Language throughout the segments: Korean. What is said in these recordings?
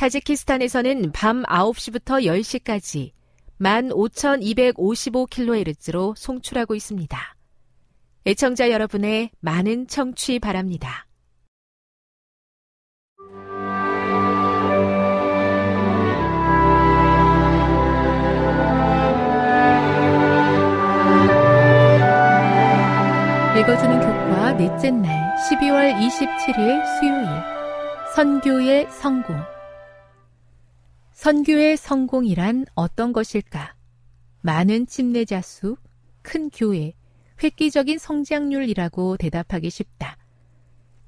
타지키스탄에서는 밤 9시부터 10시까지 15,255kHz로 송출하고 있습니다. 애청자 여러분의 많은 청취 바랍니다. 읽어주는 교과 넷째 날 12월 27일 수요일 선교의 성공 선교의 성공이란 어떤 것일까? 많은 침례자 수, 큰 교회, 획기적인 성장률이라고 대답하기 쉽다.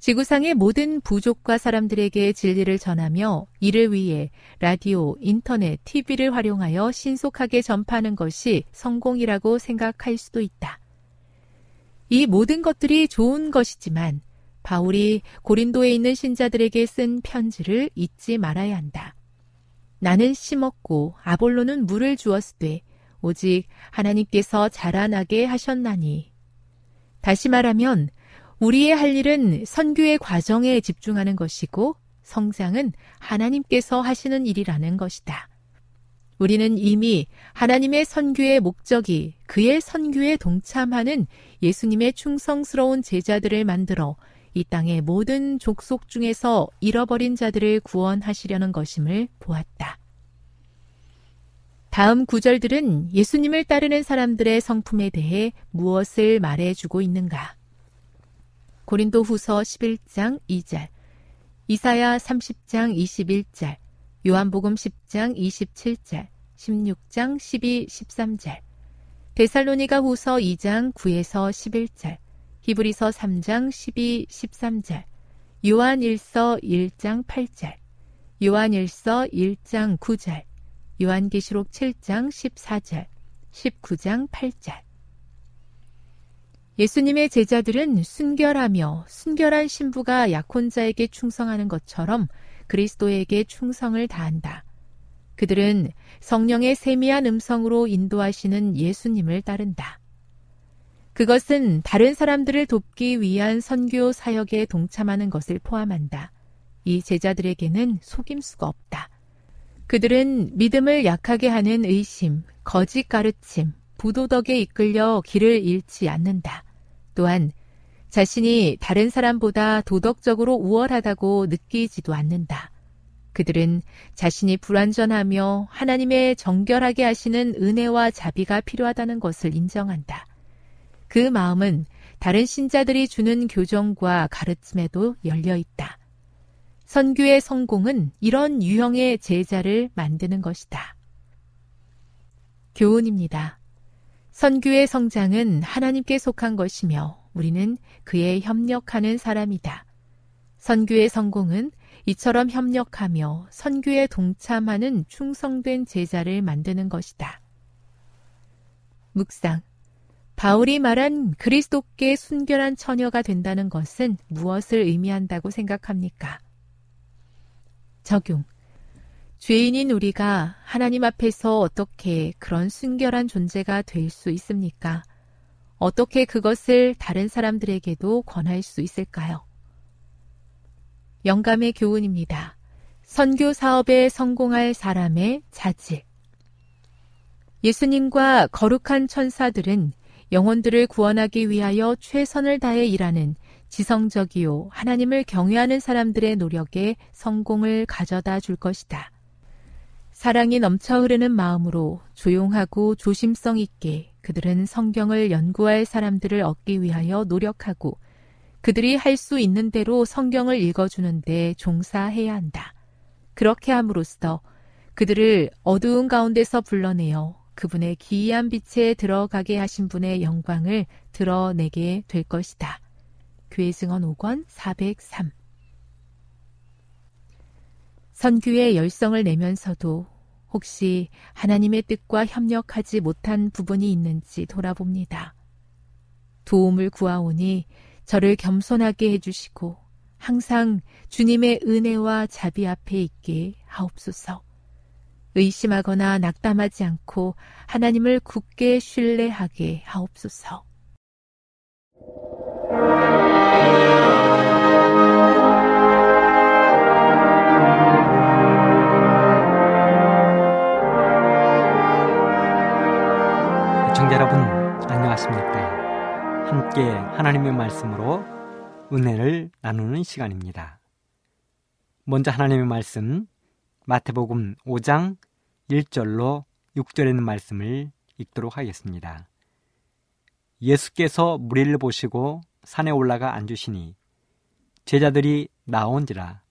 지구상의 모든 부족과 사람들에게 진리를 전하며 이를 위해 라디오, 인터넷, TV를 활용하여 신속하게 전파하는 것이 성공이라고 생각할 수도 있다. 이 모든 것들이 좋은 것이지만 바울이 고린도에 있는 신자들에게 쓴 편지를 잊지 말아야 한다. 나는 심었고 아볼로는 물을 주었으되 오직 하나님께서 자라나게 하셨나니. 다시 말하면 우리의 할 일은 선교의 과정에 집중하는 것이고 성장은 하나님께서 하시는 일이라는 것이다. 우리는 이미 하나님의 선교의 목적이 그의 선교에 동참하는 예수님의 충성스러운 제자들을 만들어 이 땅의 모든 족속 중에서 잃어버린 자들을 구원하시려는 것임을 보았다. 다음 구절들은 예수님을 따르는 사람들의 성품에 대해 무엇을 말해주고 있는가? 고린도 후서 11장 2절, 이사야 30장 21절, 요한복음 10장 27절, 16장 12, 13절, 데살로니가 후서 2장 9에서 11절, 히브리서 3장 12, 13절, 요한 1서 1장 8절, 요한 1서 1장 9절, 요한계시록 7장 14절, 19장 8절. 예수님의 제자들은 순결하며 순결한 신부가 약혼자에게 충성하는 것처럼 그리스도에게 충성을 다한다. 그들은 성령의 세미한 음성으로 인도하시는 예수님을 따른다. 그것은 다른 사람들을 돕기 위한 선교 사역에 동참하는 것을 포함한다. 이 제자들에게는 속임수가 없다. 그들은 믿음을 약하게 하는 의심, 거짓 가르침, 부도덕에 이끌려 길을 잃지 않는다. 또한 자신이 다른 사람보다 도덕적으로 우월하다고 느끼지도 않는다. 그들은 자신이 불완전하며 하나님의 정결하게 하시는 은혜와 자비가 필요하다는 것을 인정한다. 그 마음은 다른 신자들이 주는 교정과 가르침에도 열려 있다. 선교의 성공은 이런 유형의 제자를 만드는 것이다. 교훈입니다. 선교의 성장은 하나님께 속한 것이며 우리는 그에 협력하는 사람이다. 선교의 성공은 이처럼 협력하며 선교에 동참하는 충성된 제자를 만드는 것이다. 묵상. 바울이 말한 그리스도께 순결한 처녀가 된다는 것은 무엇을 의미한다고 생각합니까? 적용. 죄인인 우리가 하나님 앞에서 어떻게 그런 순결한 존재가 될 수 있습니까? 어떻게 그것을 다른 사람들에게도 권할 수 있을까요? 영감의 교훈입니다. 선교 사업에 성공할 사람의 자질. 예수님과 거룩한 천사들은 영혼들을 구원하기 위하여 최선을 다해 일하는 지성적이요 하나님을 경외하는 사람들의 노력에 성공을 가져다 줄 것이다. 사랑이 넘쳐 흐르는 마음으로 조용하고 조심성 있게 그들은 성경을 연구할 사람들을 얻기 위하여 노력하고 그들이 할 수 있는 대로 성경을 읽어주는데 종사해야 한다. 그렇게 함으로써 그들을 어두운 가운데서 불러내어 그분의 기이한 빛에 들어가게 하신 분의 영광을 드러내게 될 것이다. 교회 증언 5권 403 선교에 열성을 내면서도 혹시 하나님의 뜻과 협력하지 못한 부분이 있는지 돌아봅니다. 도움을 구하오니 저를 겸손하게 해주시고 항상 주님의 은혜와 자비 앞에 있게 하옵소서. 의심하거나 낙담하지 않고 하나님을 굳게 신뢰하게 하옵소서. 청자 여러분 안녕하십니까 함께 하나님의 말씀으로 은혜를 나누는 시간입니다 먼저 하나님의 말씀 마태복음 5장 1절로 6절에 있는 말씀을 읽도록 하겠습니다. 예수께서 무리를 보시고 산에 올라가 앉으시니 제자들이 나온지라.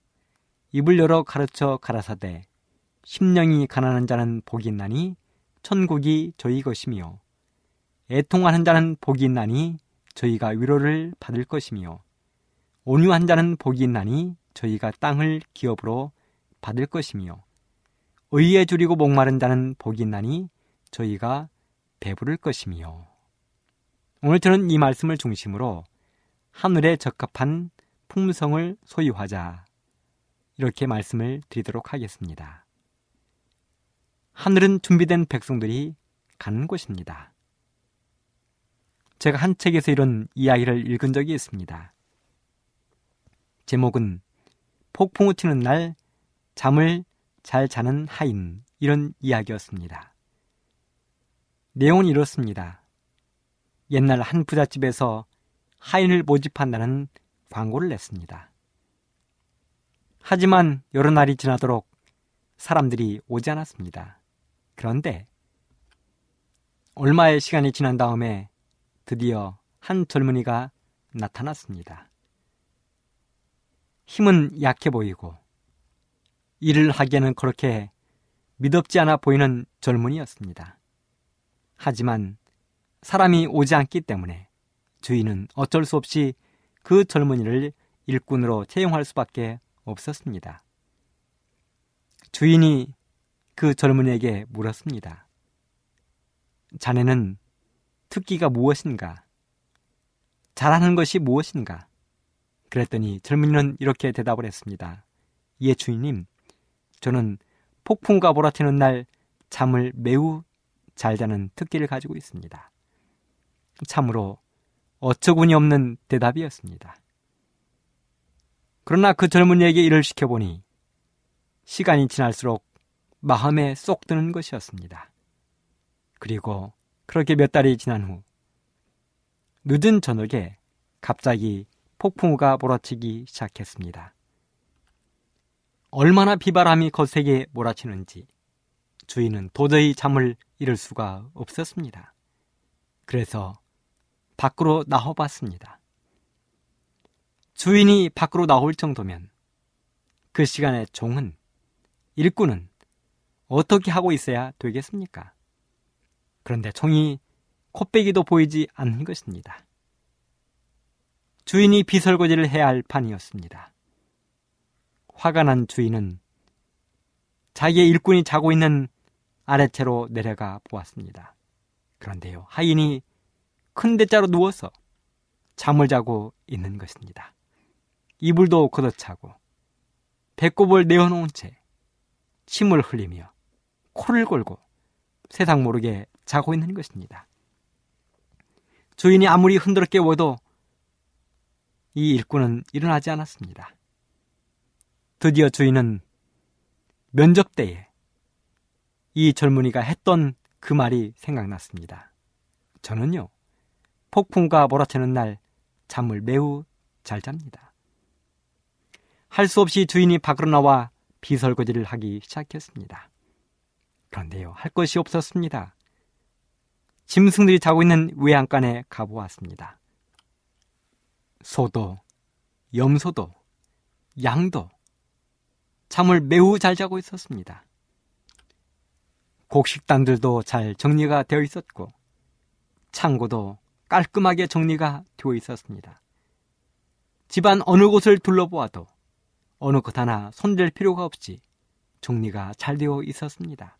입을 열어 가르쳐 가라사대 심령이 가난한 자는 복이 있나니 천국이 저희 것이며 애통하는 자는 복이 있나니 저희가 위로를 받을 것이며 온유한 자는 복이 있나니 저희가 땅을 기업으로 받을 것이며 의에 줄이고 목마른 자는 복이 있나니 저희가 배부를 것이며 오늘 저는 이 말씀을 중심으로 하늘에 적합한 풍성을 소유하자 이렇게 말씀을 드리도록 하겠습니다. 하늘은 준비된 백성들이 가는 곳입니다. 제가 한 책에서 이런 이야기를 읽은 적이 있습니다. 제목은 폭풍우 튀는 날 잠을 잘 자는 하인 이런 이야기였습니다. 내용은 이렇습니다. 옛날 한 부잣집에서 하인을 모집한다는 광고를 냈습니다. 하지만 여러 날이 지나도록 사람들이 오지 않았습니다. 그런데 얼마의 시간이 지난 다음에 드디어 한 젊은이가 나타났습니다. 힘은 약해 보이고 일을 하기에는 그렇게 믿업지 않아 보이는 젊은이였습니다. 하지만 사람이 오지 않기 때문에 주인은 어쩔 수 없이 그 젊은이를 일꾼으로 채용할 수밖에 없었습니다. 주인이 그 젊은이에게 물었습니다. 자네는 특기가 무엇인가? 잘하는 것이 무엇인가? 그랬더니 젊은이는 이렇게 대답을 했습니다. 예, 주인님. 저는 폭풍과 몰아치는 날 잠을 매우 잘 자는 특기를 가지고 있습니다. 참으로 어처구니 없는 대답이었습니다. 그러나 그 젊은이에게 일을 시켜보니 시간이 지날수록 마음에 쏙 드는 것이었습니다. 그리고 그렇게 몇 달이 지난 후 늦은 저녁에 갑자기 폭풍우가 몰아치기 시작했습니다. 얼마나 비바람이 거세게 몰아치는지 주인은 도저히 잠을 이룰 수가 없었습니다. 그래서 밖으로 나와봤습니다. 주인이 밖으로 나올 정도면 그 시간에 종은 일꾼은 어떻게 하고 있어야 되겠습니까? 그런데 총이 코빼기도 보이지 않는 것입니다. 주인이 비설거지를 해야 할 판이었습니다. 화가 난 주인은 자기의 일꾼이 자고 있는 아래채로 내려가 보았습니다. 그런데요, 하인이 큰 대자로 누워서 잠을 자고 있는 것입니다. 이불도 걷어차고 배꼽을 내어놓은 채 침을 흘리며 코를 골고 세상 모르게 자고 있는 것입니다. 주인이 아무리 흔들어 깨워도 이 일꾼은 일어나지 않았습니다. 드디어 주인은 면접 때에 이 젊은이가 했던 그 말이 생각났습니다. 저는요, 폭풍과 몰아치는 날 잠을 매우 잘 잡니다. 할 수 없이 주인이 밖으로 나와 비설거지를 하기 시작했습니다. 그런데요, 할 것이 없었습니다. 짐승들이 자고 있는 외양간에 가보았습니다. 소도, 염소도, 양도 잠을 매우 잘 자고 있었습니다. 곡식단들도 잘 정리가 되어 있었고, 창고도 깔끔하게 정리가 되어 있었습니다. 집안 어느 곳을 둘러보아도 어느 것 하나 손댈 필요가 없이 정리가 잘 되어 있었습니다.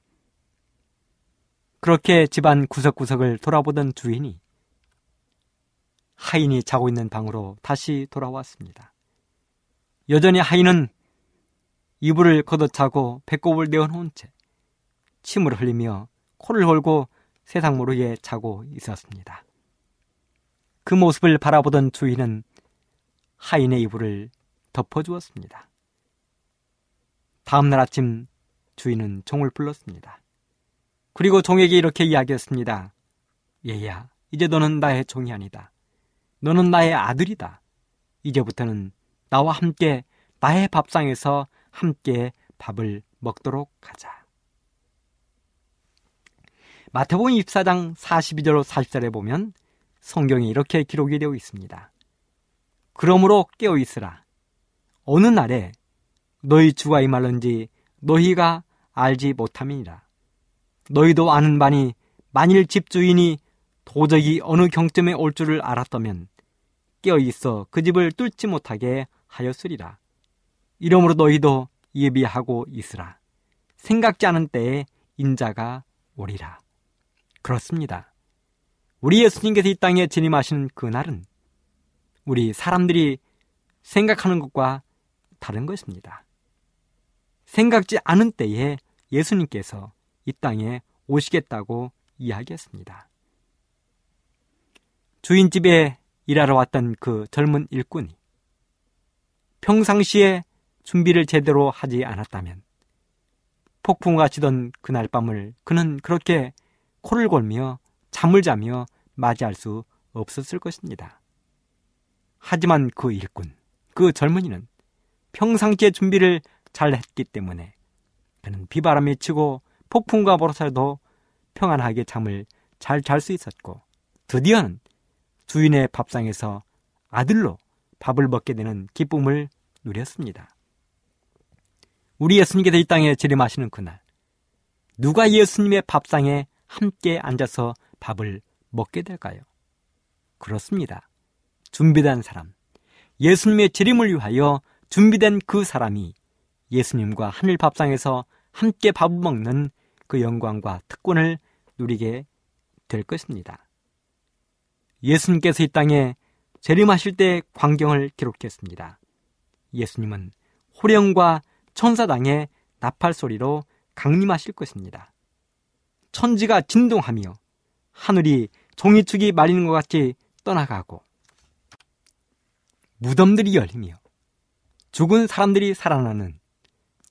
그렇게 집안 구석구석을 돌아보던 주인이 하인이 자고 있는 방으로 다시 돌아왔습니다. 여전히 하인은 이불을 걷어차고 배꼽을 내어놓은 채 침을 흘리며 코를 골고 세상 모르게 자고 있었습니다. 그 모습을 바라보던 주인은 하인의 이불을 덮어주었습니다. 다음날 아침 주인은 종을 불렀습니다. 그리고 종에게 이렇게 이야기했습니다. 얘야, 이제 너는 나의 종이 아니다. 너는 나의 아들이다. 이제부터는 나와 함께 나의 밥상에서 함께 밥을 먹도록 하자. 마태복음 24장 42절 40절에 보면 성경에 이렇게 기록이 되어 있습니다. 그러므로 깨어 있으라. 어느 날에 너희 주가 임할런지 너희가 알지 못함이니라. 너희도 아는 바니 만일 집주인이 도저히 어느 경점에 올 줄을 알았다면 깨어 있어 그 집을 뚫지 못하게 하였으리라. 이러므로 너희도 예비하고 있으라. 생각지 않은 때에 인자가 오리라. 그렇습니다. 우리 예수님께서 이 땅에 진임하시는 그날은 우리 사람들이 생각하는 것과 다른 것입니다. 생각지 않은 때에 예수님께서 이 땅에 오시겠다고 이야기했습니다. 주인집에 일하러 왔던 그 젊은 일꾼이 평상시에 준비를 제대로 하지 않았다면 폭풍과 치던 그날 밤을 그는 그렇게 코를 골며 잠을 자며 맞이할 수 없었을 것입니다. 하지만 그 일꾼, 그 젊은이는 평상시에 준비를 잘 했기 때문에 그는 비바람이 치고 폭풍과 보라살도 평안하게 잠을 잘 잘 수 있었고 드디어는 주인의 밥상에서 아들로 밥을 먹게 되는 기쁨을 누렸습니다. 우리 예수님께서 이 땅에 재림하시는 그날 누가 예수님의 밥상에 함께 앉아서 밥을 먹게 될까요? 그렇습니다. 준비된 사람, 예수님의 재림을 위하여 준비된 그 사람이 예수님과 하늘 밥상에서 함께 밥을 먹는 그 영광과 특권을 누리게 될 것입니다. 예수님께서 이 땅에 재림하실 때 광경을 기록했습니다. 예수님은 호령과 천사당의 나팔 소리로 강림하실 것입니다. 천지가 진동하며 하늘이 종이축이 말리는 것 같이 떠나가고 무덤들이 열리며 죽은 사람들이 살아나는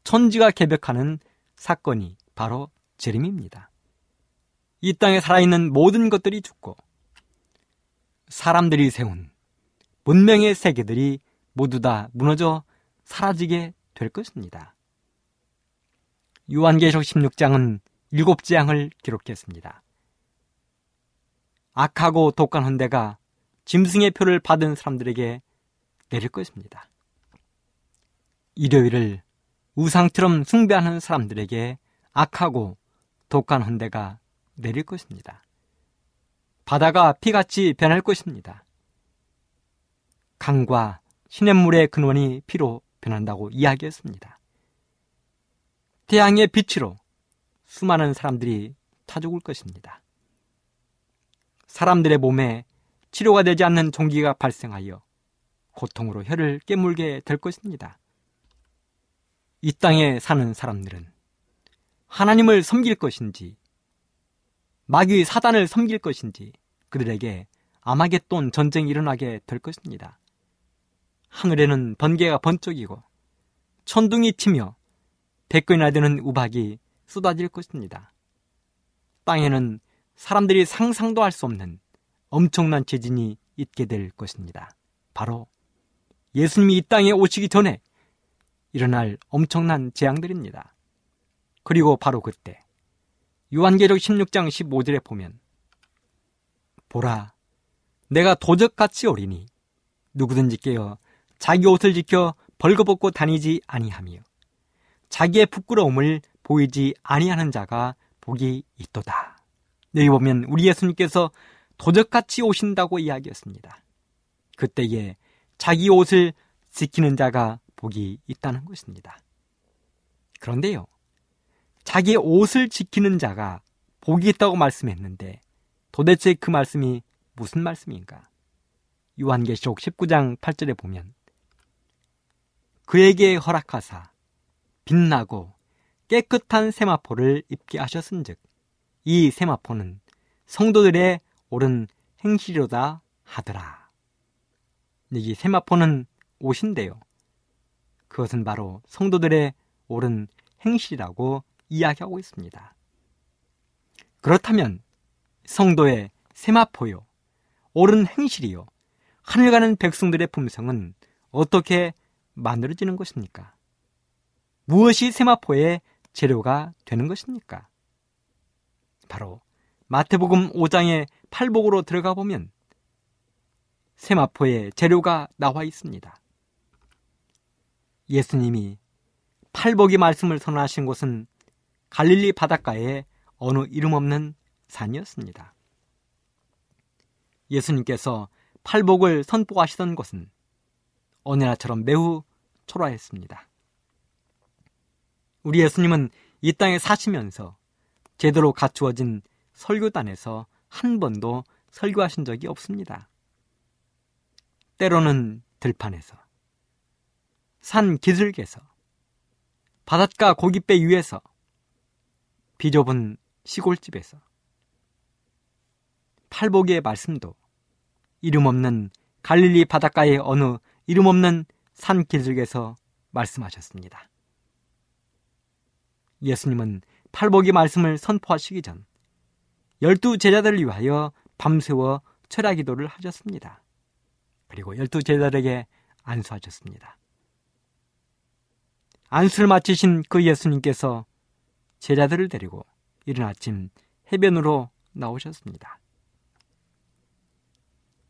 천지가 개벽하는 사건이 바로 재림입니다. 이 땅에 살아있는 모든 것들이 죽고 사람들이 세운 문명의 세계들이 모두 다 무너져 사라지게 될 것입니다. 요한계시록 16장은 일곱 재앙을 기록했습니다. 악하고 독한 헌대가 짐승의 표를 받은 사람들에게 내릴 것입니다. 일요일을 우상처럼 숭배하는 사람들에게 악하고 독한 헌대가 내릴 것입니다. 바다가 피같이 변할 것입니다. 강과 시냇물의 근원이 피로 변한다고 이야기했습니다. 태양의 빛으로 수많은 사람들이 타 죽을 것입니다. 사람들의 몸에 치료가 되지 않는 종기가 발생하여 고통으로 혀를 깨물게 될 것입니다. 이 땅에 사는 사람들은 하나님을 섬길 것인지 마귀 사단을 섬길 것인지 그들에게 아마겟돈 전쟁이 일어나게 될 것입니다. 하늘에는 번개가 번쩍이고 천둥이 치며 백근이나 되는 우박이 쏟아질 것입니다. 땅에는 사람들이 상상도 할 수 없는 엄청난 재진이 있게 될 것입니다. 바로 예수님이 이 땅에 오시기 전에 일어날 엄청난 재앙들입니다. 그리고 바로 그때 요한계적 16장 15절에 보면 보라 내가 도적같이 오리니 누구든지 깨어 자기 옷을 지켜 벌거벗고 다니지 아니하며 자기의 부끄러움을 보이지 아니하는 자가 복이 있도다. 여기 보면 우리 예수님께서 도적같이 오신다고 이야기했습니다. 그때에 자기 옷을 지키는 자가 복이 있다는 것입니다. 그런데요, 자기 옷을 지키는 자가 복이 있다고 말씀했는데 도대체 그 말씀이 무슨 말씀인가? 요한계시록 19장 8절에 보면 그에게 허락하사 빛나고 깨끗한 세마포를 입게 하셨은즉 이 세마포는 성도들의 옳은 행실로다 하더라. 여기 세마포는 옷인데요. 그것은 바로 성도들의 옳은 행실이라고 이야기하고 있습니다. 그렇다면 성도의 세마포요, 옳은 행실이요, 하늘 가는 백성들의 품성은 어떻게 만들어지는 것입니까? 무엇이 세마포의 재료가 되는 것입니까? 바로 마태복음 5장의 팔복으로 들어가 보면 세마포의 재료가 나와 있습니다. 예수님이 팔복이 말씀을 선언하신 곳은 갈릴리 바닷가의 어느 이름 없는 산이었습니다. 예수님께서 팔복을 선포하시던 곳은 어느나처럼 매우 초라했습니다. 우리 예수님은 이 땅에 사시면서 제대로 갖추어진 설교단에서 한 번도 설교하신 적이 없습니다. 때로는 들판에서, 산 기슭에서, 바닷가 고깃배 위에서, 비좁은 시골집에서, 팔복의 말씀도 이름 없는 갈릴리 바닷가의 어느 이름 없는 산 기슭에서 말씀하셨습니다. 예수님은 팔복의 말씀을 선포하시기 전 열두 제자들을 위하여 밤새워 철야 기도를 하셨습니다. 그리고 열두 제자들에게 안수하셨습니다. 안수를 마치신 그 예수님께서 제자들을 데리고 이른 아침 해변으로 나오셨습니다.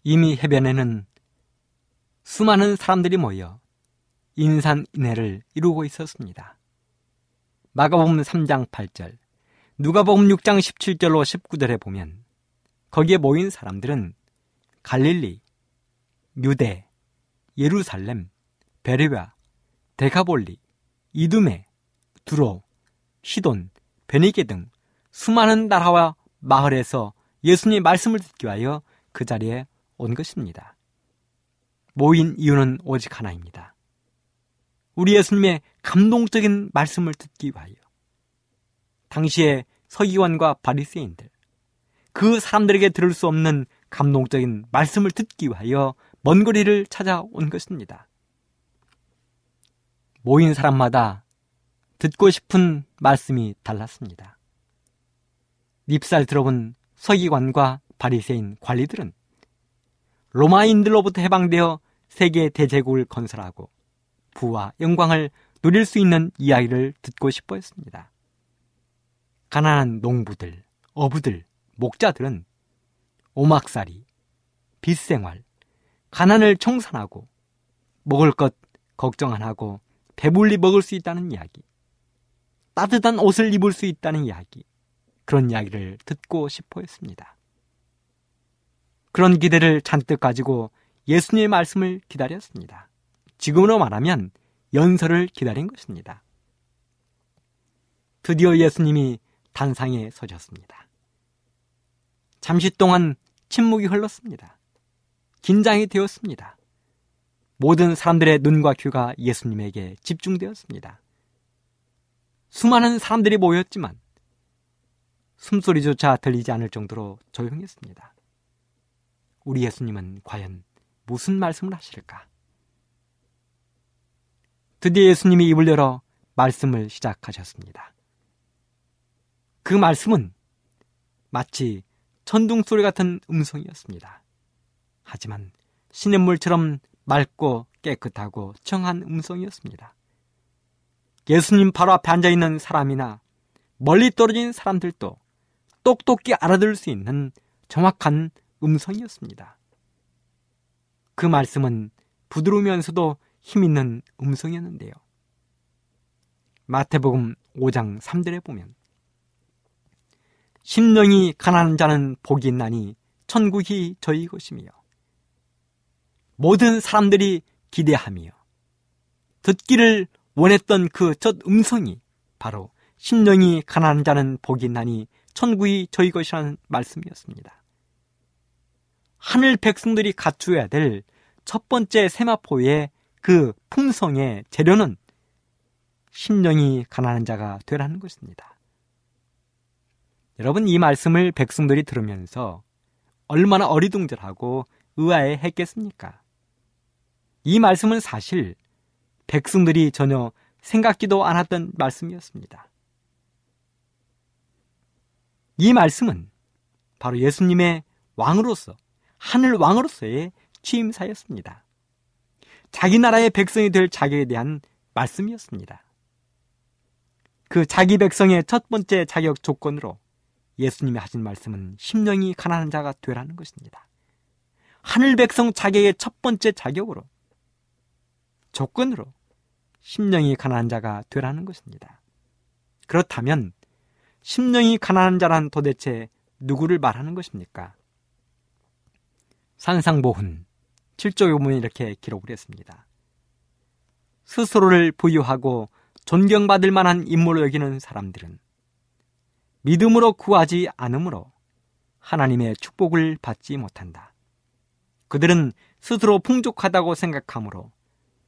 이미 해변에는 수많은 사람들이 모여 인산인해를 이루고 있었습니다. 마가복음 3장 8절, 누가복음 6장 17절로 19절에 보면 거기에 모인 사람들은 갈릴리, 유대, 예루살렘, 베레와, 데카볼리, 이두메, 두로, 시돈, 베니게 등 수많은 나라와 마을에서 예수님의 말씀을 듣기 위하여 그 자리에 온 것입니다. 모인 이유는 오직 하나입니다. 우리 예수님의 감동적인 말씀을 듣기 위하여 당시에 서기관과 바리새인들 그 사람들에게 들을 수 없는 감동적인 말씀을 듣기 위하여 먼 거리를 찾아온 것입니다. 모인 사람마다 듣고 싶은 말씀이 달랐습니다. 립살 들어본 서기관과 바리새인 관리들은 로마인들로부터 해방되어 세계 대제국을 건설하고 부와 영광을 누릴 수 있는 이야기를 듣고 싶어 했습니다. 가난한 농부들, 어부들, 목자들은 오막살이, 빚생활, 가난을 청산하고 먹을 것 걱정 안 하고 배불리 먹을 수 있다는 이야기, 따뜻한 옷을 입을 수 있다는 이야기, 그런 이야기를 듣고 싶어 했습니다. 그런 기대를 잔뜩 가지고 예수님의 말씀을 기다렸습니다. 지금으로 말하면 연설을 기다린 것입니다. 드디어 예수님이 단상에 서셨습니다. 잠시 동안 침묵이 흘렀습니다. 긴장이 되었습니다. 모든 사람들의 눈과 귀가 예수님에게 집중되었습니다. 수많은 사람들이 모였지만 숨소리조차 들리지 않을 정도로 조용했습니다. 우리 예수님은 과연 무슨 말씀을 하실까? 드디어 예수님이 입을 열어 말씀을 시작하셨습니다. 그 말씀은 마치 천둥 소리 같은 음성이었습니다. 하지만 시냇물처럼 맑고 깨끗하고 청한 음성이었습니다. 예수님 바로 앞에 앉아 있는 사람이나 멀리 떨어진 사람들도 똑똑히 알아들을 수 있는 정확한 음성이었습니다. 그 말씀은 부드러우면서도 힘있는 음성이었는데요. 마태복음 5장 3절에 보면 심령이 가난한 자는 복이 있나니 천국이 저희 것이며 모든 사람들이 기대하며 듣기를 원했던 그 첫 음성이 바로 심령이 가난한 자는 복이 있나니 천국이 저희 것이라는 말씀이었습니다. 하늘 백성들이 갖추어야 될 첫 번째 세마포의 그 풍성의 재료는 심령이 가난한 자가 되라는 것입니다. 여러분 이 말씀을 백성들이 들으면서 얼마나 어리둥절하고 의아해 했겠습니까? 이 말씀은 사실 백성들이 전혀 생각지도 않았던 말씀이었습니다. 이 말씀은 바로 예수님의 왕으로서 하늘 왕으로서의 취임사였습니다. 자기 나라의 백성이 될 자격에 대한 말씀이었습니다. 그 자기 백성의 첫 번째 자격 조건으로 예수님이 하신 말씀은 심령이 가난한 자가 되라는 것입니다. 하늘 백성 자격의 첫 번째 자격으로 조건으로 심령이 가난한 자가 되라는 것입니다. 그렇다면 심령이 가난한 자란 도대체 누구를 말하는 것입니까? 산상보훈 7쪽에 보면 이렇게 기록을 했습니다. 스스로를 부유하고 존경받을 만한 인물로 여기는 사람들은 믿음으로 구하지 않으므로 하나님의 축복을 받지 못한다. 그들은 스스로 풍족하다고 생각하므로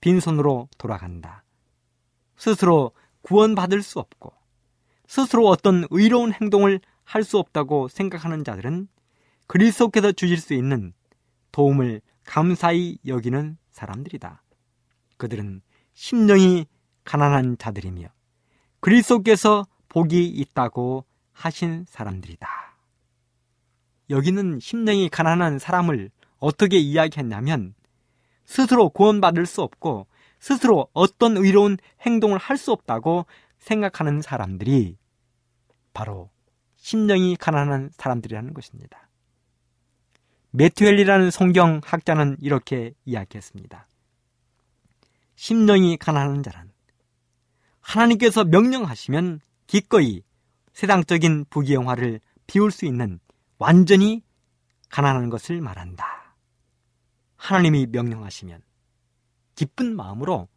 빈손으로 돌아간다. 스스로 구원받을 수 없고 스스로 어떤 의로운 행동을 할 수 없다고 생각하는 자들은 그리스도께서 주실 수 있는 도움을 감사히 여기는 사람들이다. 그들은 심령이 가난한 자들이며 그리스도께서 복이 있다고 하신 사람들이다. 여기는 심령이 가난한 사람을 어떻게 이야기했냐면 스스로 구원받을 수 없고 스스로 어떤 의로운 행동을 할 수 없다고 생각하는 사람들이 바로 심령이 가난한 사람들이라는 것입니다. 메투엘리라는 성경 학자는 이렇게 이야기했습니다. 심령이 가난한 자란 하나님께서 명령하시면 기꺼이 세상적인 부귀영화를 비울 수 있는 완전히 가난한 것을 말한다. 하나님이 명령하시면 기쁜 마음으로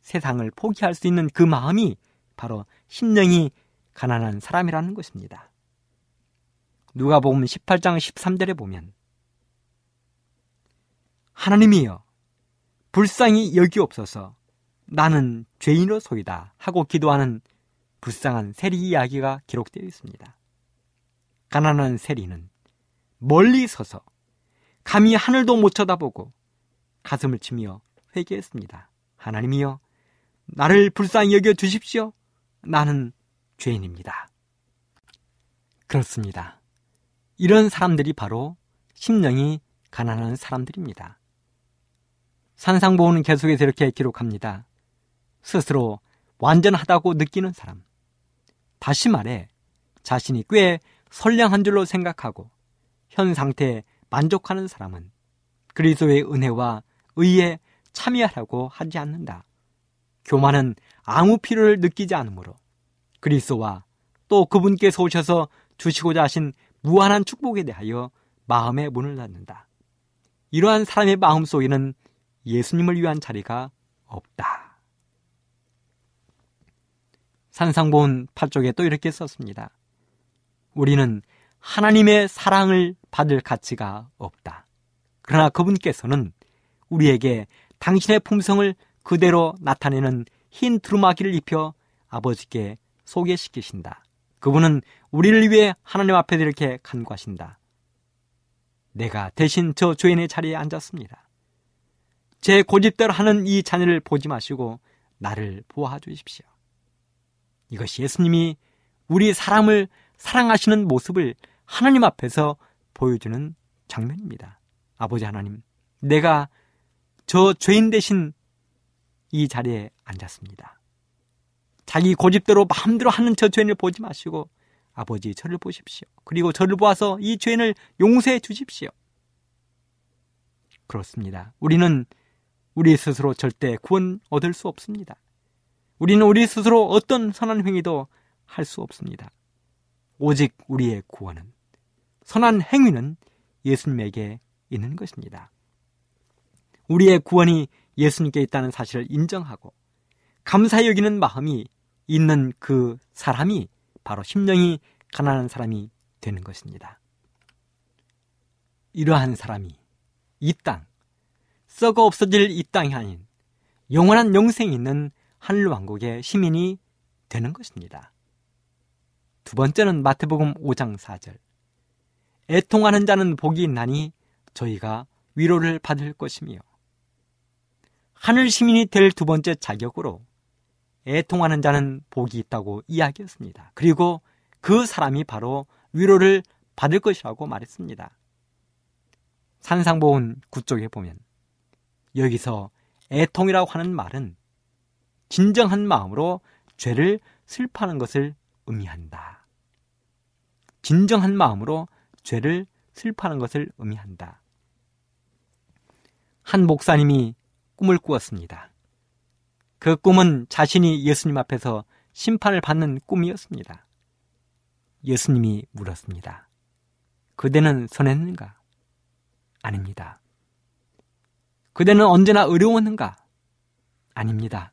세상을 포기할 수 있는 그 마음이 바로 심령이 가난한 사람이라는 것입니다. 누가 보면 18장 13절에 보면 하나님이여 불쌍히 여기없어서 나는 죄인으로소이다 하고 기도하는 불쌍한 세리 이야기가 기록되어 있습니다. 가난한 세리는 멀리 서서 감히 하늘도 못 쳐다보고 가슴을 치며 회개했습니다. 하나님이여 나를 불쌍히 여겨 주십시오. 나는 죄인입니다. 그렇습니다. 이런 사람들이 바로 심령이 가난한 사람들입니다. 산상보호는 계속해서 이렇게 기록합니다. 스스로 완전하다고 느끼는 사람. 다시 말해, 자신이 꽤 선량한 줄로 생각하고 현 상태에 만족하는 사람은 그리스도의 은혜와 의에 참여하려고 하지 않는다. 교만은 아무 필요를 느끼지 않으므로 그리스도와 또 그분께서 오셔서 주시고자 하신 무한한 축복에 대하여 마음의 문을 닫는다. 이러한 사람의 마음 속에는 예수님을 위한 자리가 없다. 산상본 8쪽에 또 이렇게 썼습니다. 우리는 하나님의 사랑을 받을 가치가 없다. 그러나 그분께서는 우리에게 당신의 품성을 그대로 나타내는 흰 두루마기를 입혀 아버지께 소개시키신다. 그분은 우리를 위해 하나님 앞에 이렇게 간구하신다. 내가 대신 저 죄인의 자리에 앉았습니다. 제 고집대로 하는 이 자녀를 보지 마시고 나를 보아 주십시오. 이것이 예수님이 우리 사람을 사랑하시는 모습을 하나님 앞에서 보여주는 장면입니다. 아버지 하나님, 내가 저 죄인 대신 이 자리에 앉았습니다. 자기 고집대로 마음대로 하는 저 죄인을 보지 마시고 아버지 저를 보십시오. 그리고 저를 보아서 이 죄인을 용서해 주십시오. 그렇습니다. 우리는 우리 스스로 절대 구원 얻을 수 없습니다. 우리는 우리 스스로 어떤 선한 행위도 할 수 없습니다. 오직 우리의 구원은 선한 행위는 예수님에게 있는 것입니다. 우리의 구원이 예수님께 있다는 사실을 인정하고 감사히 여기는 마음이 있는 그 사람이 바로 심령이 가난한 사람이 되는 것입니다. 이러한 사람이 이 땅, 썩어 없어질 이 땅이 아닌 영원한 영생이 있는 하늘 왕국의 시민이 되는 것입니다. 두 번째는 마태복음 5장 4절. 애통하는 자는 복이 있나니 저희가 위로를 받을 것이며 하늘 시민이 될 두 번째 자격으로 애통하는 자는 복이 있다고 이야기했습니다. 그리고 그 사람이 바로 위로를 받을 것이라고 말했습니다. 산상보훈 9쪽에 보면 여기서 애통이라고 하는 말은 진정한 마음으로 죄를 슬퍼하는 것을 의미한다. 진정한 마음으로 죄를 슬퍼하는 것을 의미한다. 한 목사님이 꿈을 꾸었습니다. 그 꿈은 자신이 예수님 앞에서 심판을 받는 꿈이었습니다. 예수님이 물었습니다. 그대는 선했는가? 아닙니다. 그대는 언제나 어려웠는가? 아닙니다.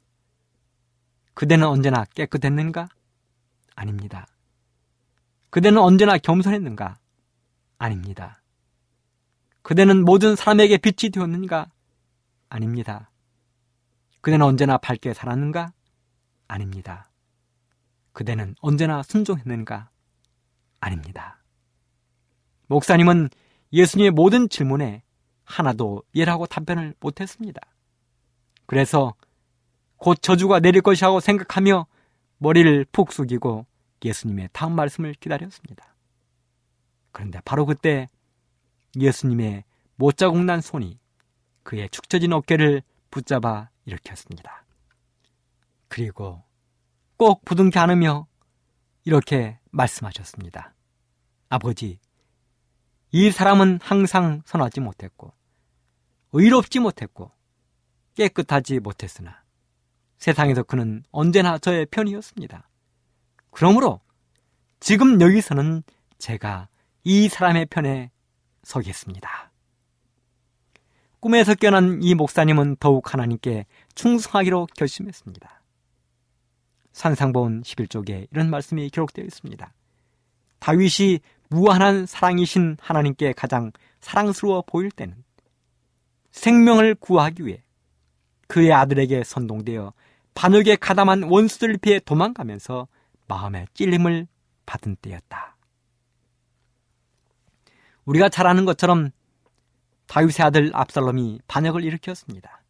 그대는 언제나 깨끗했는가? 아닙니다. 그대는 언제나 겸손했는가? 아닙니다. 그대는 모든 사람에게 빛이 되었는가? 아닙니다. 그대는 언제나 밝게 살았는가? 아닙니다. 그대는 언제나 순종했는가? 아닙니다. 목사님은 예수님의 모든 질문에 하나도 예라고 답변을 못했습니다. 그래서 곧 저주가 내릴 것이라고 생각하며 머리를 푹 숙이고 예수님의 다음 말씀을 기다렸습니다. 그런데 바로 그때 예수님의 못자국 난 손이 그의 축처진 어깨를 붙잡아 일으켰습니다. 그리고 꼭 부둥켜 안으며 이렇게 말씀하셨습니다. 아버지, 이 사람은 항상 선하지 못했고, 의롭지 못했고, 깨끗하지 못했으나, 세상에서 그는 언제나 저의 편이었습니다. 그러므로 지금 여기서는 제가 이 사람의 편에 서겠습니다. 꿈에서 깨어난 이 목사님은 더욱 하나님께 충성하기로 결심했습니다. 산상본 11쪽에 이런 말씀이 기록되어 있습니다. 다윗이 무한한 사랑이신 하나님께 가장 사랑스러워 보일 때는 생명을 구하기 위해 그의 아들에게 선동되어 반역에 가담한 원수들 피해 도망가면서 마음의 찔림을 받은 때였다. 우리가 잘 아는 것처럼 다윗의 아들 압살롬이 반역을 일으켰습니다.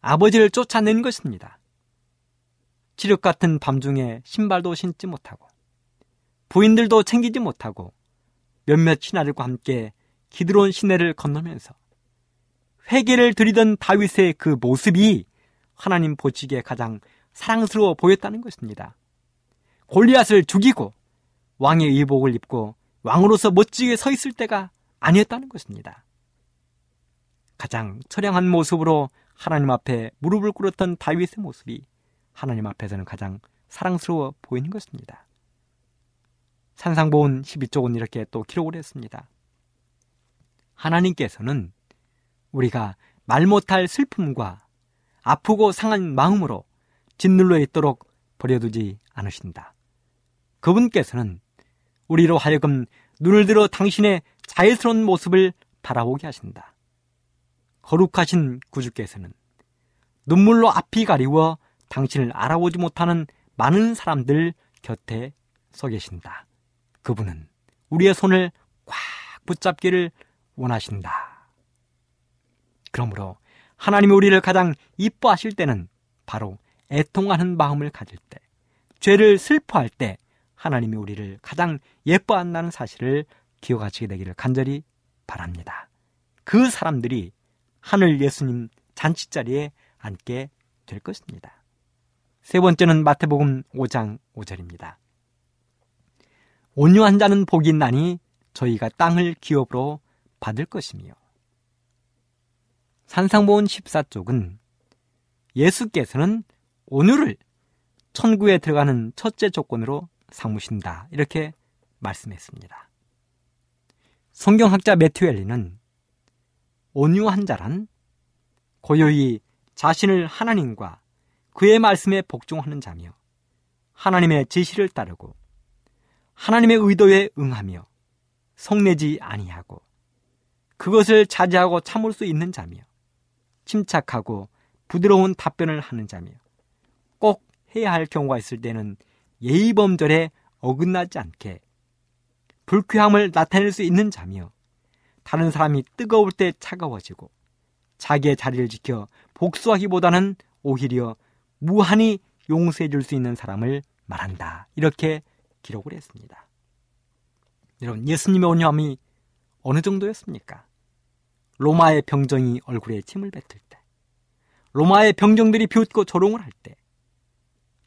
아버지를 쫓아낸 것입니다. 지륵 같은 밤중에 신발도 신지 못하고 부인들도 챙기지 못하고 몇몇 신하들과 함께 기드론 시내를 건너면서 회개를 드리던 다윗의 그 모습이 하나님 보시기에 가장 사랑스러워 보였다는 것입니다. 골리앗을 죽이고 왕의 의복을 입고 왕으로서 멋지게 서 있을 때가 아니었다는 것입니다. 가장 처량한 모습으로 하나님 앞에 무릎을 꿇었던 다윗의 모습이 하나님 앞에서는 가장 사랑스러워 보이는 것입니다. 산상보온 12쪽은 이렇게 또 기록을 했습니다. 하나님께서는 우리가 말 못할 슬픔과 아프고 상한 마음으로 짓눌러 있도록 버려두지 않으신다. 그분께서는 우리로 하여금 눈을 들어 당신의 자유스러운 모습을 바라보게 하신다. 거룩하신 구주께서는 눈물로 앞이 가리워 당신을 알아보지 못하는 많은 사람들 곁에 서 계신다. 그분은 우리의 손을 꽉 붙잡기를 원하신다. 그러므로 하나님이 우리를 가장 이뻐하실 때는 바로 애통하는 마음을 가질 때, 죄를 슬퍼할 때 하나님이 우리를 가장 예뻐한다는 사실을 기억하시게 되기를 간절히 바랍니다. 그 사람들이 하늘 예수님 잔치자리에 앉게 될 것입니다. 세 번째는 마태복음 5장 5절입니다. 온유한 자는 복이 있나니 저희가 땅을 기업으로 받을 것이며 산상보온 14쪽은 예수께서는 온유를 천국에 들어가는 첫째 조건으로 삼으신다. 이렇게 말씀했습니다. 성경학자 매튜 엘리는 온유한 자란 고요히 자신을 하나님과 그의 말씀에 복종하는 자며 하나님의 지시를 따르고 하나님의 의도에 응하며 성내지 아니하고 그것을 자제하고 참을 수 있는 자며 침착하고 부드러운 답변을 하는 자며 꼭 해야 할 경우가 있을 때는 예의범절에 어긋나지 않게 불쾌함을 나타낼 수 있는 자며 다른 사람이 뜨거울 때 차가워지고 자기의 자리를 지켜 복수하기보다는 오히려 무한히 용서해 줄 수 있는 사람을 말한다. 이렇게 기록을 했습니다. 여러분, 예수님의 온유함이 어느 정도였습니까? 로마의 병정이 얼굴에 침을 뱉을 때, 로마의 병정들이 비웃고 조롱을 할 때,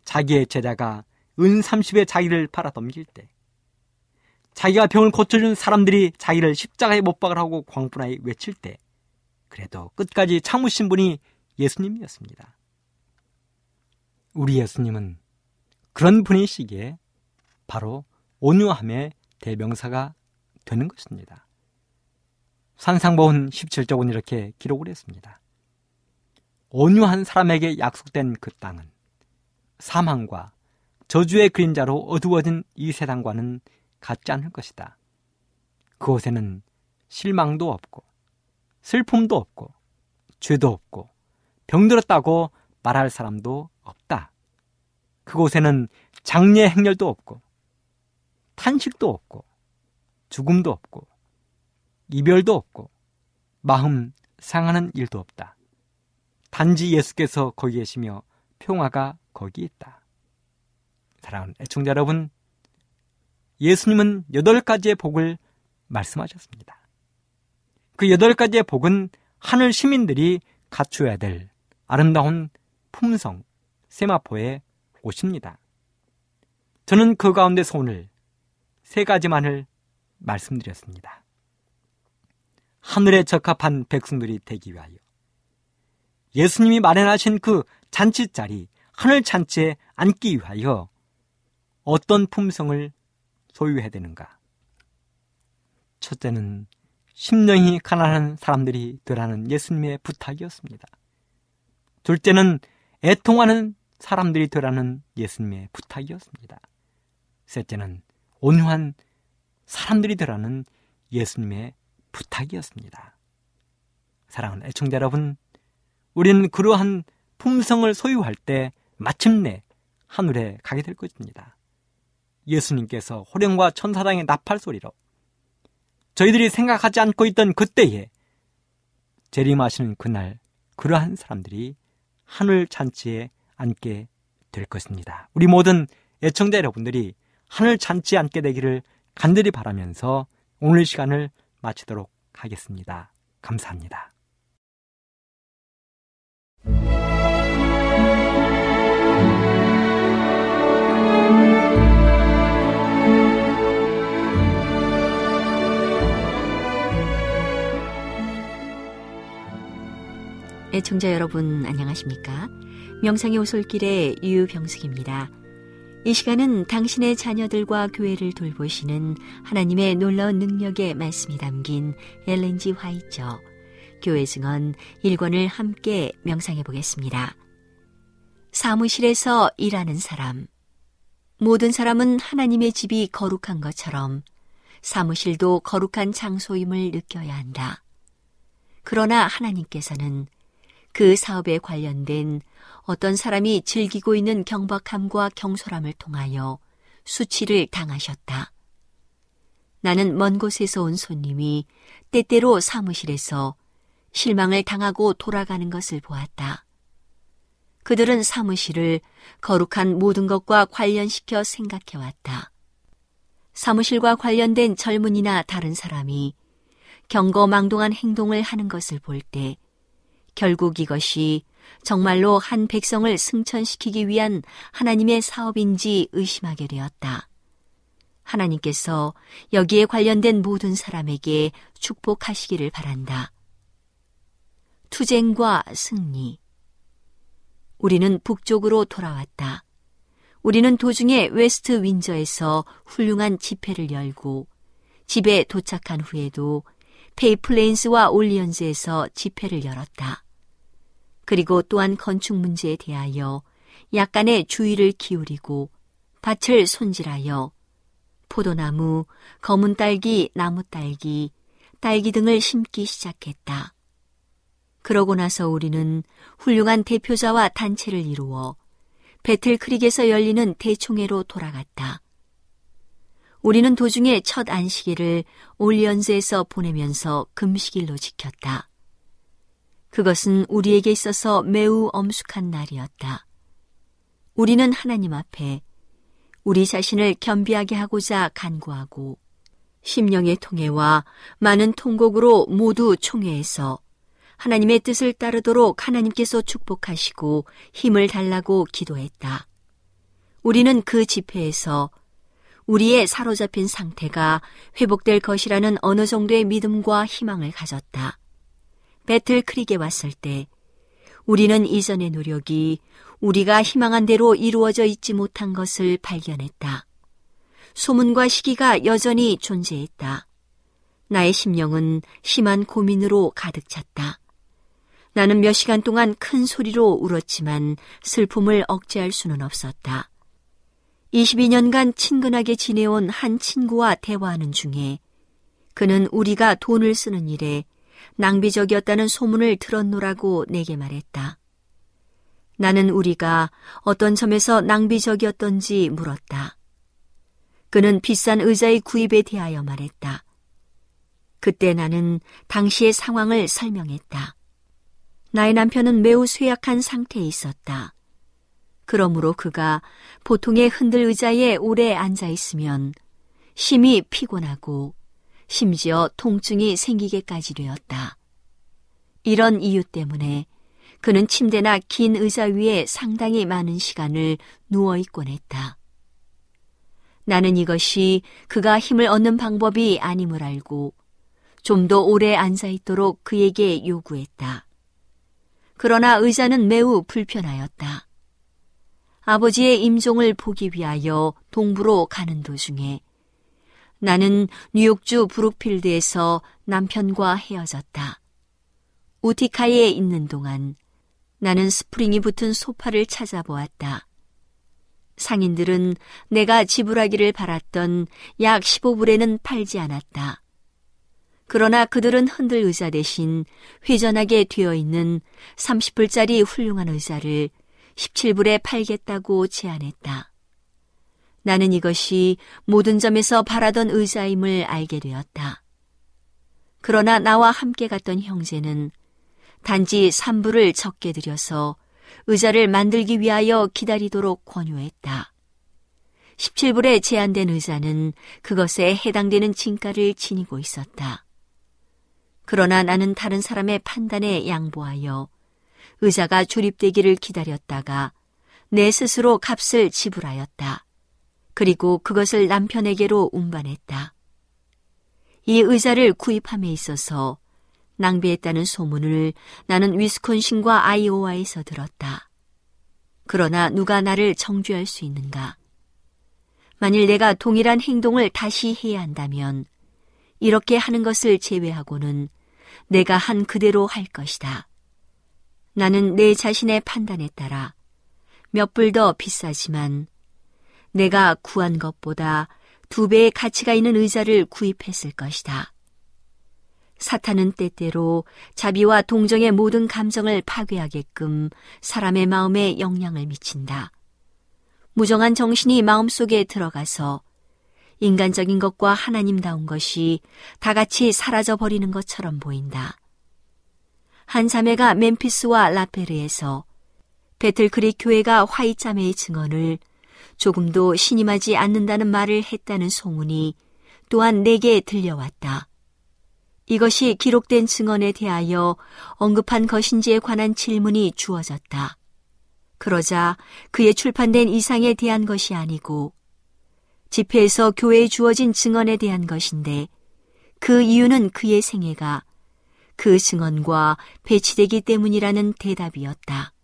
자기의 제자가 은 30에 자기를 팔아 넘길 때, 자기가 병을 고쳐준 사람들이 자기를 십자가에 못 박을 하고 광분하에 외칠 때, 그래도 끝까지 참으신 분이 예수님이었습니다. 우리 예수님은 그런 분이시기에 바로 온유함의 대명사가 되는 것입니다. 산상보훈 17쪽은 이렇게 기록을 했습니다. 온유한 사람에게 약속된 그 땅은 사망과 저주의 그림자로 어두워진 이 세상과는 같지 않을 것이다. 그곳에는 실망도 없고 슬픔도 없고 죄도 없고 병들었다고 말할 사람도 없다. 그곳에는 장례 행렬도 없고 탄식도 없고 죽음도 없고 이별도 없고 마음 상하는 일도 없다. 단지 예수께서 거기 계시며 평화가 거기 있다. 사랑하는 애청자 여러분, 예수님은 여덟 가지의 복을 말씀하셨습니다. 그 여덟 가지의 복은 하늘 시민들이 갖추어야 될 아름다운 품성, 세마포의 옷입니다. 저는 그 가운데서 오늘 세 가지만을 말씀드렸습니다. 하늘에 적합한 백성들이 되기 위하여 예수님이 마련하신 그 잔치 자리 하늘 잔치에 앉기 위하여 어떤 품성을 소유해야 되는가? 첫째는 심령이 가난한 사람들이 되라는 예수님의 부탁이었습니다. 둘째는 애통하는 사람들이 되라는 예수님의 부탁이었습니다. 셋째는 온유한 사람들이 되라는 예수님의 부탁이었습니다. 사랑하는 애청자 여러분, 우리는 그러한 품성을 소유할 때 마침내 하늘에 가게 될 것입니다. 예수님께서 호령과 천사당의 나팔 소리로 저희들이 생각하지 않고 있던 그때에 재림하시는 그날 그러한 사람들이 하늘 잔치에 앉게 될 것입니다. 우리 모든 애청자 여러분들이 하늘 잔치에 앉게 되기를 간절히 바라면서 오늘 시간을 마치도록 하겠습니다. 감사합니다. 애청자 여러분 안녕하십니까? 명상의 오솔길의 유병숙입니다. 이 시간은 당신의 자녀들과 교회를 돌보시는 하나님의 놀라운 능력의 말씀이 담긴 엘렌지 화이처 교회 증언 1권을 함께 명상해 보겠습니다. 사무실에서 일하는 사람 모든 사람은 하나님의 집이 거룩한 것처럼 사무실도 거룩한 장소임을 느껴야 한다. 그러나 하나님께서는 그 사업에 관련된 어떤 사람이 즐기고 있는 경박함과 경솔함을 통하여 수치를 당하셨다. 나는 먼 곳에서 온 손님이 때때로 사무실에서 실망을 당하고 돌아가는 것을 보았다. 그들은 사무실을 거룩한 모든 것과 관련시켜 생각해왔다. 사무실과 관련된 젊은이나 다른 사람이 경거망동한 행동을 하는 것을 볼 때 결국 이것이 정말로 한 백성을 승천시키기 위한 하나님의 사업인지 의심하게 되었다. 하나님께서 여기에 관련된 모든 사람에게 축복하시기를 바란다. 투쟁과 승리. 우리는 북쪽으로 돌아왔다. 우리는 도중에 웨스트 윈저에서 훌륭한 집회를 열고 집에 도착한 후에도 페어플레인스와 올리언즈에서 집회를 열었다. 그리고 또한 건축 문제에 대하여 약간의 주의를 기울이고 밭을 손질하여 포도나무, 검은 딸기, 나무 딸기, 딸기 등을 심기 시작했다. 그러고 나서 우리는 훌륭한 대표자와 단체를 이루어 배틀 크릭에서 열리는 대총회로 돌아갔다. 우리는 도중에 첫 안식일을 올리언즈에서 보내면서 금식일로 지켰다. 그것은 우리에게 있어서 매우 엄숙한 날이었다. 우리는 하나님 앞에 우리 자신을 겸비하게 하고자 간구하고 심령의 통해와 많은 통곡으로 모두 총회에서 하나님의 뜻을 따르도록 하나님께서 축복하시고 힘을 달라고 기도했다. 우리는 그 집회에서 우리의 사로잡힌 상태가 회복될 것이라는 어느 정도의 믿음과 희망을 가졌다. 배틀 크릭에 왔을 때 우리는 이전의 노력이 우리가 희망한 대로 이루어져 있지 못한 것을 발견했다. 소문과 시기가 여전히 존재했다. 나의 심령은 심한 고민으로 가득 찼다. 나는 몇 시간 동안 큰 소리로 울었지만 슬픔을 억제할 수는 없었다. 22년간 친근하게 지내온 한 친구와 대화하는 중에 그는 우리가 돈을 쓰는 일에 낭비적이었다는 소문을 들었노라고 내게 말했다. 나는 우리가 어떤 점에서 낭비적이었던지 물었다. 그는 비싼 의자의 구입에 대하여 말했다. 그때 나는 당시의 상황을 설명했다. 나의 남편은 매우 쇠약한 상태에 있었다. 그러므로 그가 보통의 흔들 의자에 오래 앉아 있으면 심히 피곤하고 심지어 통증이 생기게까지 되었다. 이런 이유 때문에 그는 침대나 긴 의자 위에 상당히 많은 시간을 누워 있곤 했다. 나는 이것이 그가 힘을 얻는 방법이 아님을 알고 좀 더 오래 앉아 있도록 그에게 요구했다. 그러나 의자는 매우 불편하였다. 아버지의 임종을 보기 위하여 동부로 가는 도중에 나는 뉴욕주 브룩필드에서 남편과 헤어졌다. 우티카에 있는 동안 나는 스프링이 붙은 소파를 찾아보았다. 상인들은 내가 지불하기를 바랐던 약 15불에는 팔지 않았다. 그러나 그들은 흔들 의자 대신 회전하게 되어 있는 30불짜리 훌륭한 의자를 17불에 팔겠다고 제안했다. 나는 이것이 모든 점에서 바라던 의자임을 알게 되었다. 그러나 나와 함께 갔던 형제는 단지 3부를 적게 들여서 의자를 만들기 위하여 기다리도록 권유했다. 17불에 제한된 의자는 그것에 해당되는 진가를 지니고 있었다. 그러나 나는 다른 사람의 판단에 양보하여 의자가 조립되기를 기다렸다가 내 스스로 값을 지불하였다. 그리고 그것을 남편에게로 운반했다. 이 의자를 구입함에 있어서 낭비했다는 소문을 나는 위스콘신과 아이오와에서 들었다. 그러나 누가 나를 정죄할 수 있는가? 만일 내가 동일한 행동을 다시 해야 한다면 이렇게 하는 것을 제외하고는 내가 한 그대로 할 것이다. 나는 내 자신의 판단에 따라 몇 불 더 비싸지만 내가 구한 것보다 두 배의 가치가 있는 의자를 구입했을 것이다. 사탄은 때때로 자비와 동정의 모든 감정을 파괴하게끔 사람의 마음에 영향을 미친다. 무정한 정신이 마음속에 들어가서 인간적인 것과 하나님다운 것이 다 같이 사라져 버리는 것처럼 보인다. 한 자매가 멤피스와 라페르에서 베틀크릭 교회가 화이자매의 증언을 조금도 신임하지 않는다는 말을 했다는 소문이 또한 내게 들려왔다. 이것이 기록된 증언에 대하여 언급한 것인지에 관한 질문이 주어졌다. 그러자 그의 출판된 이상에 대한 것이 아니고 집회에서 교회에 주어진 증언에 대한 것인데 그 이유는 그의 생애가 그 증언과 배치되기 때문이라는 대답이었다.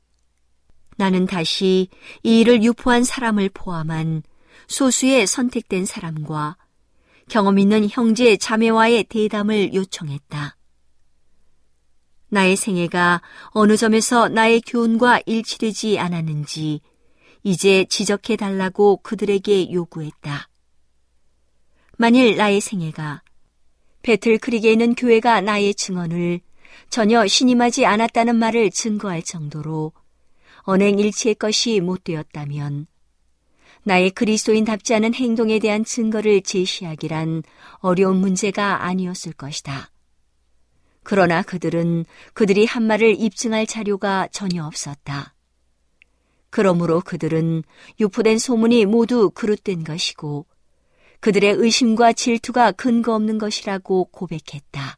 나는 다시 이 일을 유포한 사람을 포함한 소수의 선택된 사람과 경험 있는 형제 자매와의 대담을 요청했다. 나의 생애가 어느 점에서 나의 교훈과 일치되지 않았는지 이제 지적해 달라고 그들에게 요구했다. 만일 나의 생애가 배틀크릭에 있는 교회가 나의 증언을 전혀 신임하지 않았다는 말을 증거할 정도로 언행 일치의 것이 못 되었다면 나의 그리스도인답지 않은 행동에 대한 증거를 제시하기란 어려운 문제가 아니었을 것이다. 그러나 그들은 그들이 한 말을 입증할 자료가 전혀 없었다. 그러므로 그들은 유포된 소문이 모두 그릇된 것이고 그들의 의심과 질투가 근거 없는 것이라고 고백했다.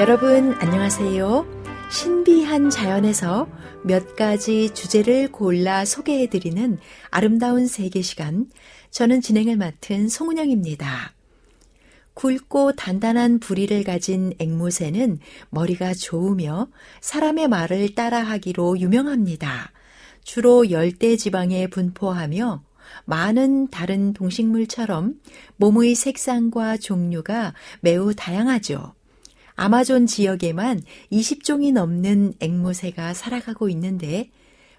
여러분 안녕하세요. 신비한 자연에서 몇 가지 주제를 골라 소개해드리는 아름다운 세계 시간. 저는 진행을 맡은 송은영입니다. 굵고 단단한 부리를 가진 앵무새는 머리가 좋으며 사람의 말을 따라하기로 유명합니다. 주로 열대 지방에 분포하며 많은 다른 동식물처럼 몸의 색상과 종류가 매우 다양하죠. 아마존 지역에만 20종이 넘는 앵무새가 살아가고 있는데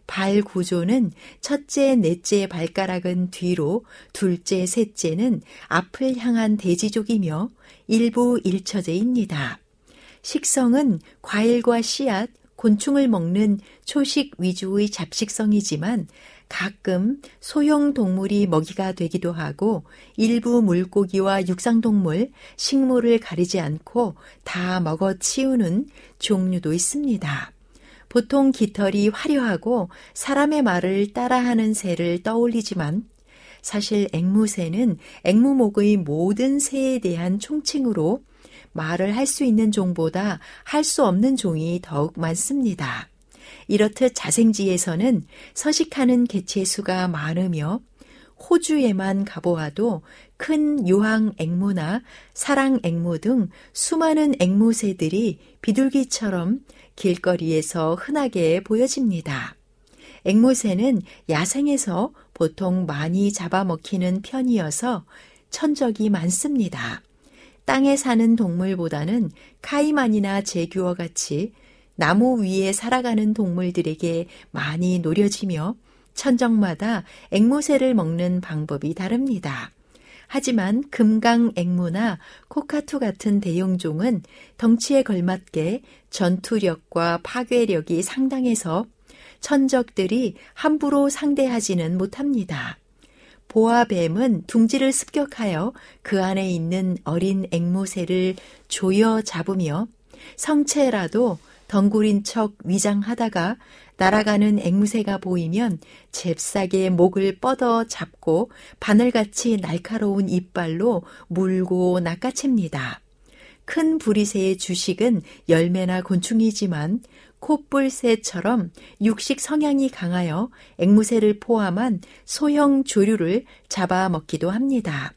발 구조는 첫째, 넷째 발가락은 뒤로, 둘째, 셋째는 앞을 향한 대지족이며 일부 일처제입니다. 식성은 과일과 씨앗, 곤충을 먹는 초식 위주의 잡식성이지만 가끔 소형 동물이 먹이가 되기도 하고 일부 물고기와 육상동물, 식물을 가리지 않고 다 먹어 치우는 종류도 있습니다. 보통 깃털이 화려하고 사람의 말을 따라하는 새를 떠올리지만 사실 앵무새는 앵무목의 모든 새에 대한 총칭으로 말을 할 수 있는 종보다 할 수 없는 종이 더욱 많습니다. 이렇듯 자생지에서는 서식하는 개체 수가 많으며 호주에만 가보아도 큰 유황 앵무나 사랑 앵무 등 수많은 앵무새들이 비둘기처럼 길거리에서 흔하게 보여집니다. 앵무새는 야생에서 보통 많이 잡아먹히는 편이어서 천적이 많습니다. 땅에 사는 동물보다는 카이만이나 제규어 같이 나무 위에 살아가는 동물들에게 많이 노려지며 천적마다 앵무새를 먹는 방법이 다릅니다. 하지만 금강 앵무나 코카투 같은 대용종은 덩치에 걸맞게 전투력과 파괴력이 상당해서 천적들이 함부로 상대하지는 못합니다. 보아뱀은 둥지를 습격하여 그 안에 있는 어린 앵무새를 조여 잡으며 성체라도 덩굴인 척 위장하다가 날아가는 앵무새가 보이면 잽싸게 목을 뻗어 잡고 바늘같이 날카로운 이빨로 물고 낚아챕니다. 큰 부리새의 주식은 열매나 곤충이지만 콧불새처럼 육식 성향이 강하여 앵무새를 포함한 소형 조류를 잡아먹기도 합니다.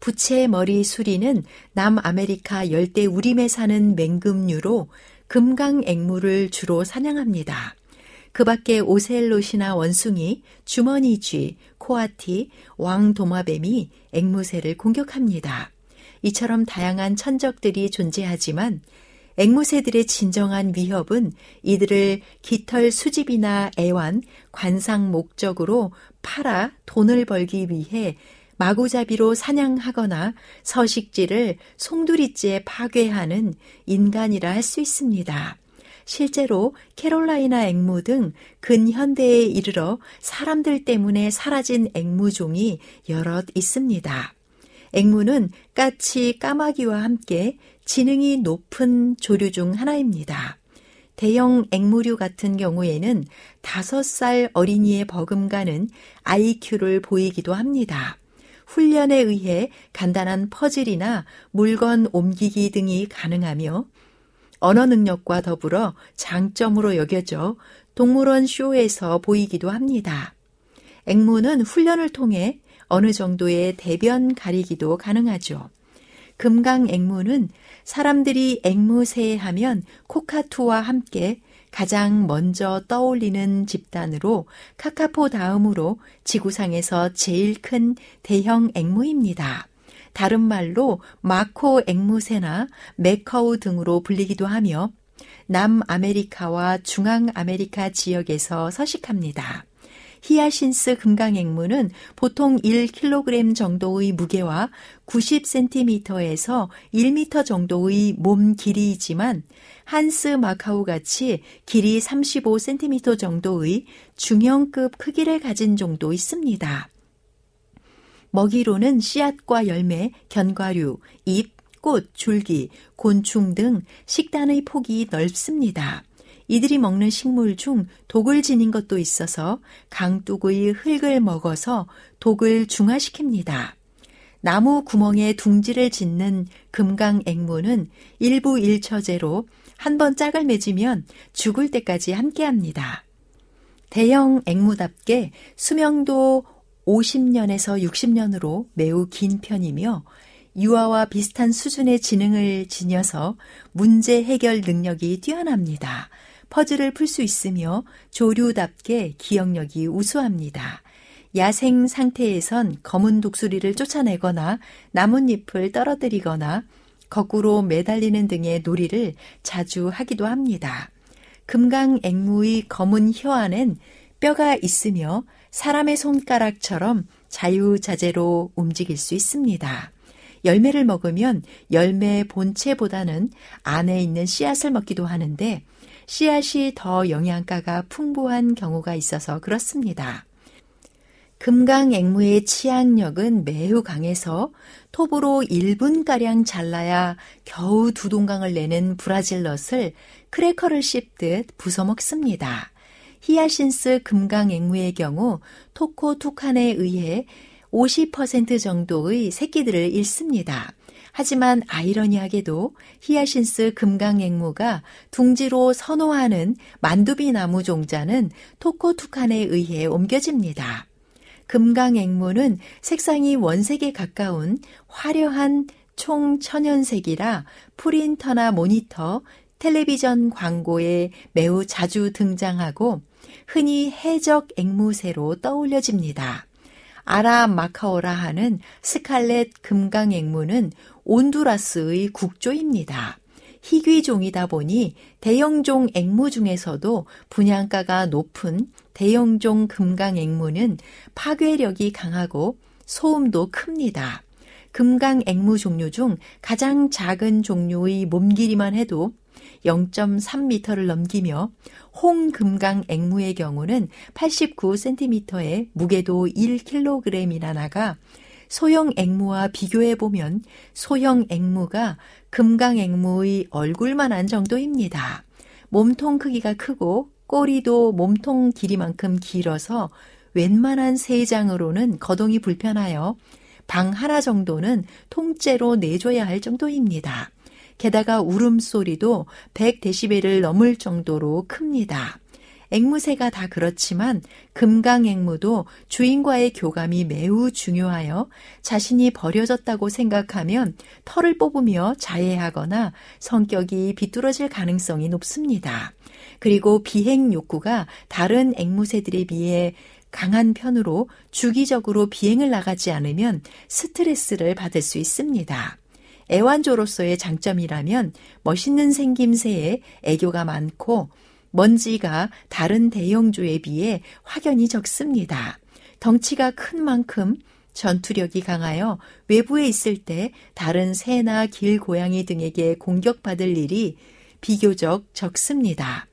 부채 머리 수리는 남아메리카 열대 우림에 사는 맹금류로 금강 앵무를 주로 사냥합니다. 그 밖에 오셀롯이나 원숭이, 주머니쥐, 코아티, 왕도마뱀이 앵무새를 공격합니다. 이처럼 다양한 천적들이 존재하지만 앵무새들의 진정한 위협은 이들을 깃털 수집이나 애완, 관상 목적으로 팔아 돈을 벌기 위해 마구잡이로 사냥하거나 서식지를 송두리째 파괴하는 인간이라 할 수 있습니다. 실제로 캐롤라이나 앵무 등 근현대에 이르러 사람들 때문에 사라진 앵무종이 여럿 있습니다. 앵무는 까치 까마귀와 함께 지능이 높은 조류 중 하나입니다. 대형 앵무류 같은 경우에는 5살 어린이의 버금가는 IQ를 보이기도 합니다. 훈련에 의해 간단한 퍼즐이나 물건 옮기기 등이 가능하며 언어 능력과 더불어 장점으로 여겨져 동물원 쇼에서 보이기도 합니다. 앵무는 훈련을 통해 어느 정도의 대변 가리기도 가능하죠. 금강 앵무는 사람들이 앵무새 하면 코카투와 함께 가장 먼저 떠올리는 집단으로 카카포 다음으로 지구상에서 제일 큰 대형 앵무입니다. 다른 말로 마코 앵무새나 메커우 등으로 불리기도 하며 남아메리카와 중앙아메리카 지역에서 서식합니다. 히아신스 금강앵무는 보통 1kg 정도의 무게와 90cm에서 1m 정도의 몸 길이이지만 한스 마카우 같이 길이 35cm 정도의 중형급 크기를 가진 정도 있습니다. 먹이로는 씨앗과 열매, 견과류, 잎, 꽃, 줄기, 곤충 등 식단의 폭이 넓습니다. 이들이 먹는 식물 중 독을 지닌 것도 있어서 강둑의 흙을 먹어서 독을 중화시킵니다. 나무 구멍에 둥지를 짓는 금강앵무는 일부 일처제로 한번 짝을 맺으면 죽을 때까지 함께 합니다. 대형 앵무답게 수명도 50년에서 60년으로 매우 긴 편이며 유아와 비슷한 수준의 지능을 지녀서 문제 해결 능력이 뛰어납니다. 퍼즐을 풀 수 있으며 조류답게 기억력이 우수합니다. 야생 상태에선 검은 독수리를 쫓아내거나 나뭇잎을 떨어뜨리거나 거꾸로 매달리는 등의 놀이를 자주 하기도 합니다. 금강 앵무의 검은 혀 안엔 뼈가 있으며 사람의 손가락처럼 자유자재로 움직일 수 있습니다. 열매를 먹으면 열매 본체보다는 안에 있는 씨앗을 먹기도 하는데 씨앗이 더 영양가가 풍부한 경우가 있어서 그렇습니다. 금강 앵무의 치악력은 매우 강해서 톱으로 1분가량 잘라야 겨우 두 동강을 내는 Brazil nut을 크래커를 씹듯 부숴먹습니다. 히아신스 금강 앵무의 경우 toco toucan에 의해 50% 정도의 새끼들을 잃습니다. 하지만 아이러니하게도 히아신스 금강앵무가 둥지로 선호하는 만두비 나무 종자는 토코투칸에 의해 옮겨집니다. 금강앵무는 색상이 원색에 가까운 화려한 총천연색이라 프린터나 모니터, 텔레비전 광고에 매우 자주 등장하고 흔히 해적 앵무새로 떠올려집니다. 아라 마카오라 하는 스칼렛 금강 앵무는 온두라스의 국조입니다. 희귀종이다 보니 대형종 앵무 중에서도 분양가가 높은 대형종 금강앵무는 파괴력이 강하고 소음도 큽니다. 금강앵무 종류 중 가장 작은 종류의 몸 길이만 해도 0.3m를 넘기며 홍금강 앵무의 경우는 89cm에 무게도 1kg이나 나가 소형 앵무와 비교해 보면 소형 앵무가 금강 앵무의 얼굴만한 정도입니다. 몸통 크기가 크고 꼬리도 몸통 길이만큼 길어서 웬만한 세 장으로는 거동이 불편하여 방 하나 정도는 통째로 내줘야 할 정도입니다. 게다가 울음소리도 100데시벨을 넘을 정도로 큽니다. 앵무새가 다 그렇지만 금강앵무도 주인과의 교감이 매우 중요하여 자신이 버려졌다고 생각하면 털을 뽑으며 자해하거나 성격이 비뚤어질 가능성이 높습니다. 그리고 비행 욕구가 다른 앵무새들에 비해 강한 편으로 주기적으로 비행을 나가지 않으면 스트레스를 받을 수 있습니다. 애완조로서의 장점이라면 멋있는 생김새에 애교가 많고 먼지가 다른 대형조에 비해 확연히 적습니다. 덩치가 큰 만큼 전투력이 강하여 외부에 있을 때 다른 새나 길 고양이 등에게 공격받을 일이 비교적 적습니다.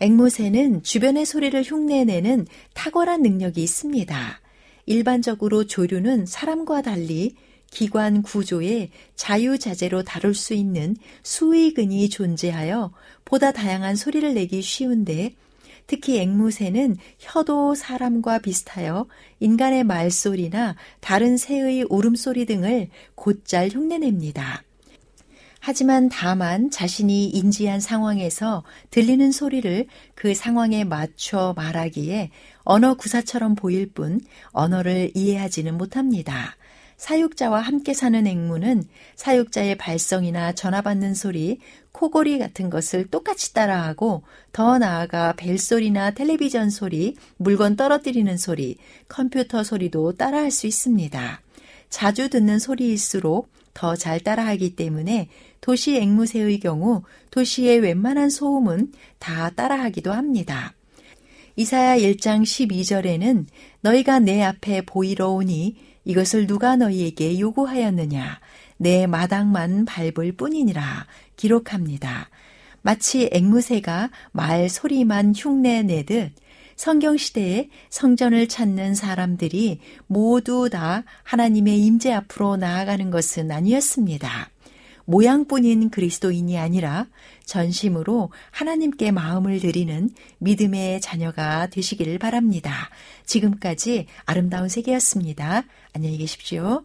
앵무새는 주변의 소리를 흉내내는 탁월한 능력이 있습니다. 일반적으로 조류는 사람과 달리 기관 구조에 자유자재로 다룰 수 있는 수의근이 존재하여 보다 다양한 소리를 내기 쉬운데 특히 앵무새는 혀도 사람과 비슷하여 인간의 말소리나 다른 새의 울음소리 등을 곧잘 흉내냅니다. 하지만 다만 자신이 인지한 상황에서 들리는 소리를 그 상황에 맞춰 말하기에 언어 구사처럼 보일 뿐 언어를 이해하지는 못합니다. 사육자와 함께 사는 앵무는 사육자의 발성이나 전화 받는 소리, 코골이 같은 것을 똑같이 따라하고 더 나아가 벨소리나 텔레비전 소리, 물건 떨어뜨리는 소리, 컴퓨터 소리도 따라할 수 있습니다. 자주 듣는 소리일수록 더 잘 따라하기 때문에 도시 앵무새의 경우 도시의 웬만한 소음은 다 따라하기도 합니다. 이사야 1장 12절에는 너희가 내 앞에 보이러 오니 이것을 누가 너희에게 요구하였느냐 내 마당만 밟을 뿐이니라 기록합니다. 마치 앵무새가 말 소리만 흉내 내듯 성경 시대에 성전을 찾는 사람들이 모두 다 하나님의 임재 앞으로 나아가는 것은 아니었습니다. 모양뿐인 그리스도인이 아니라 전심으로 하나님께 마음을 드리는 믿음의 자녀가 되시기를 바랍니다. 지금까지 아름다운 세계였습니다. 안녕히 계십시오.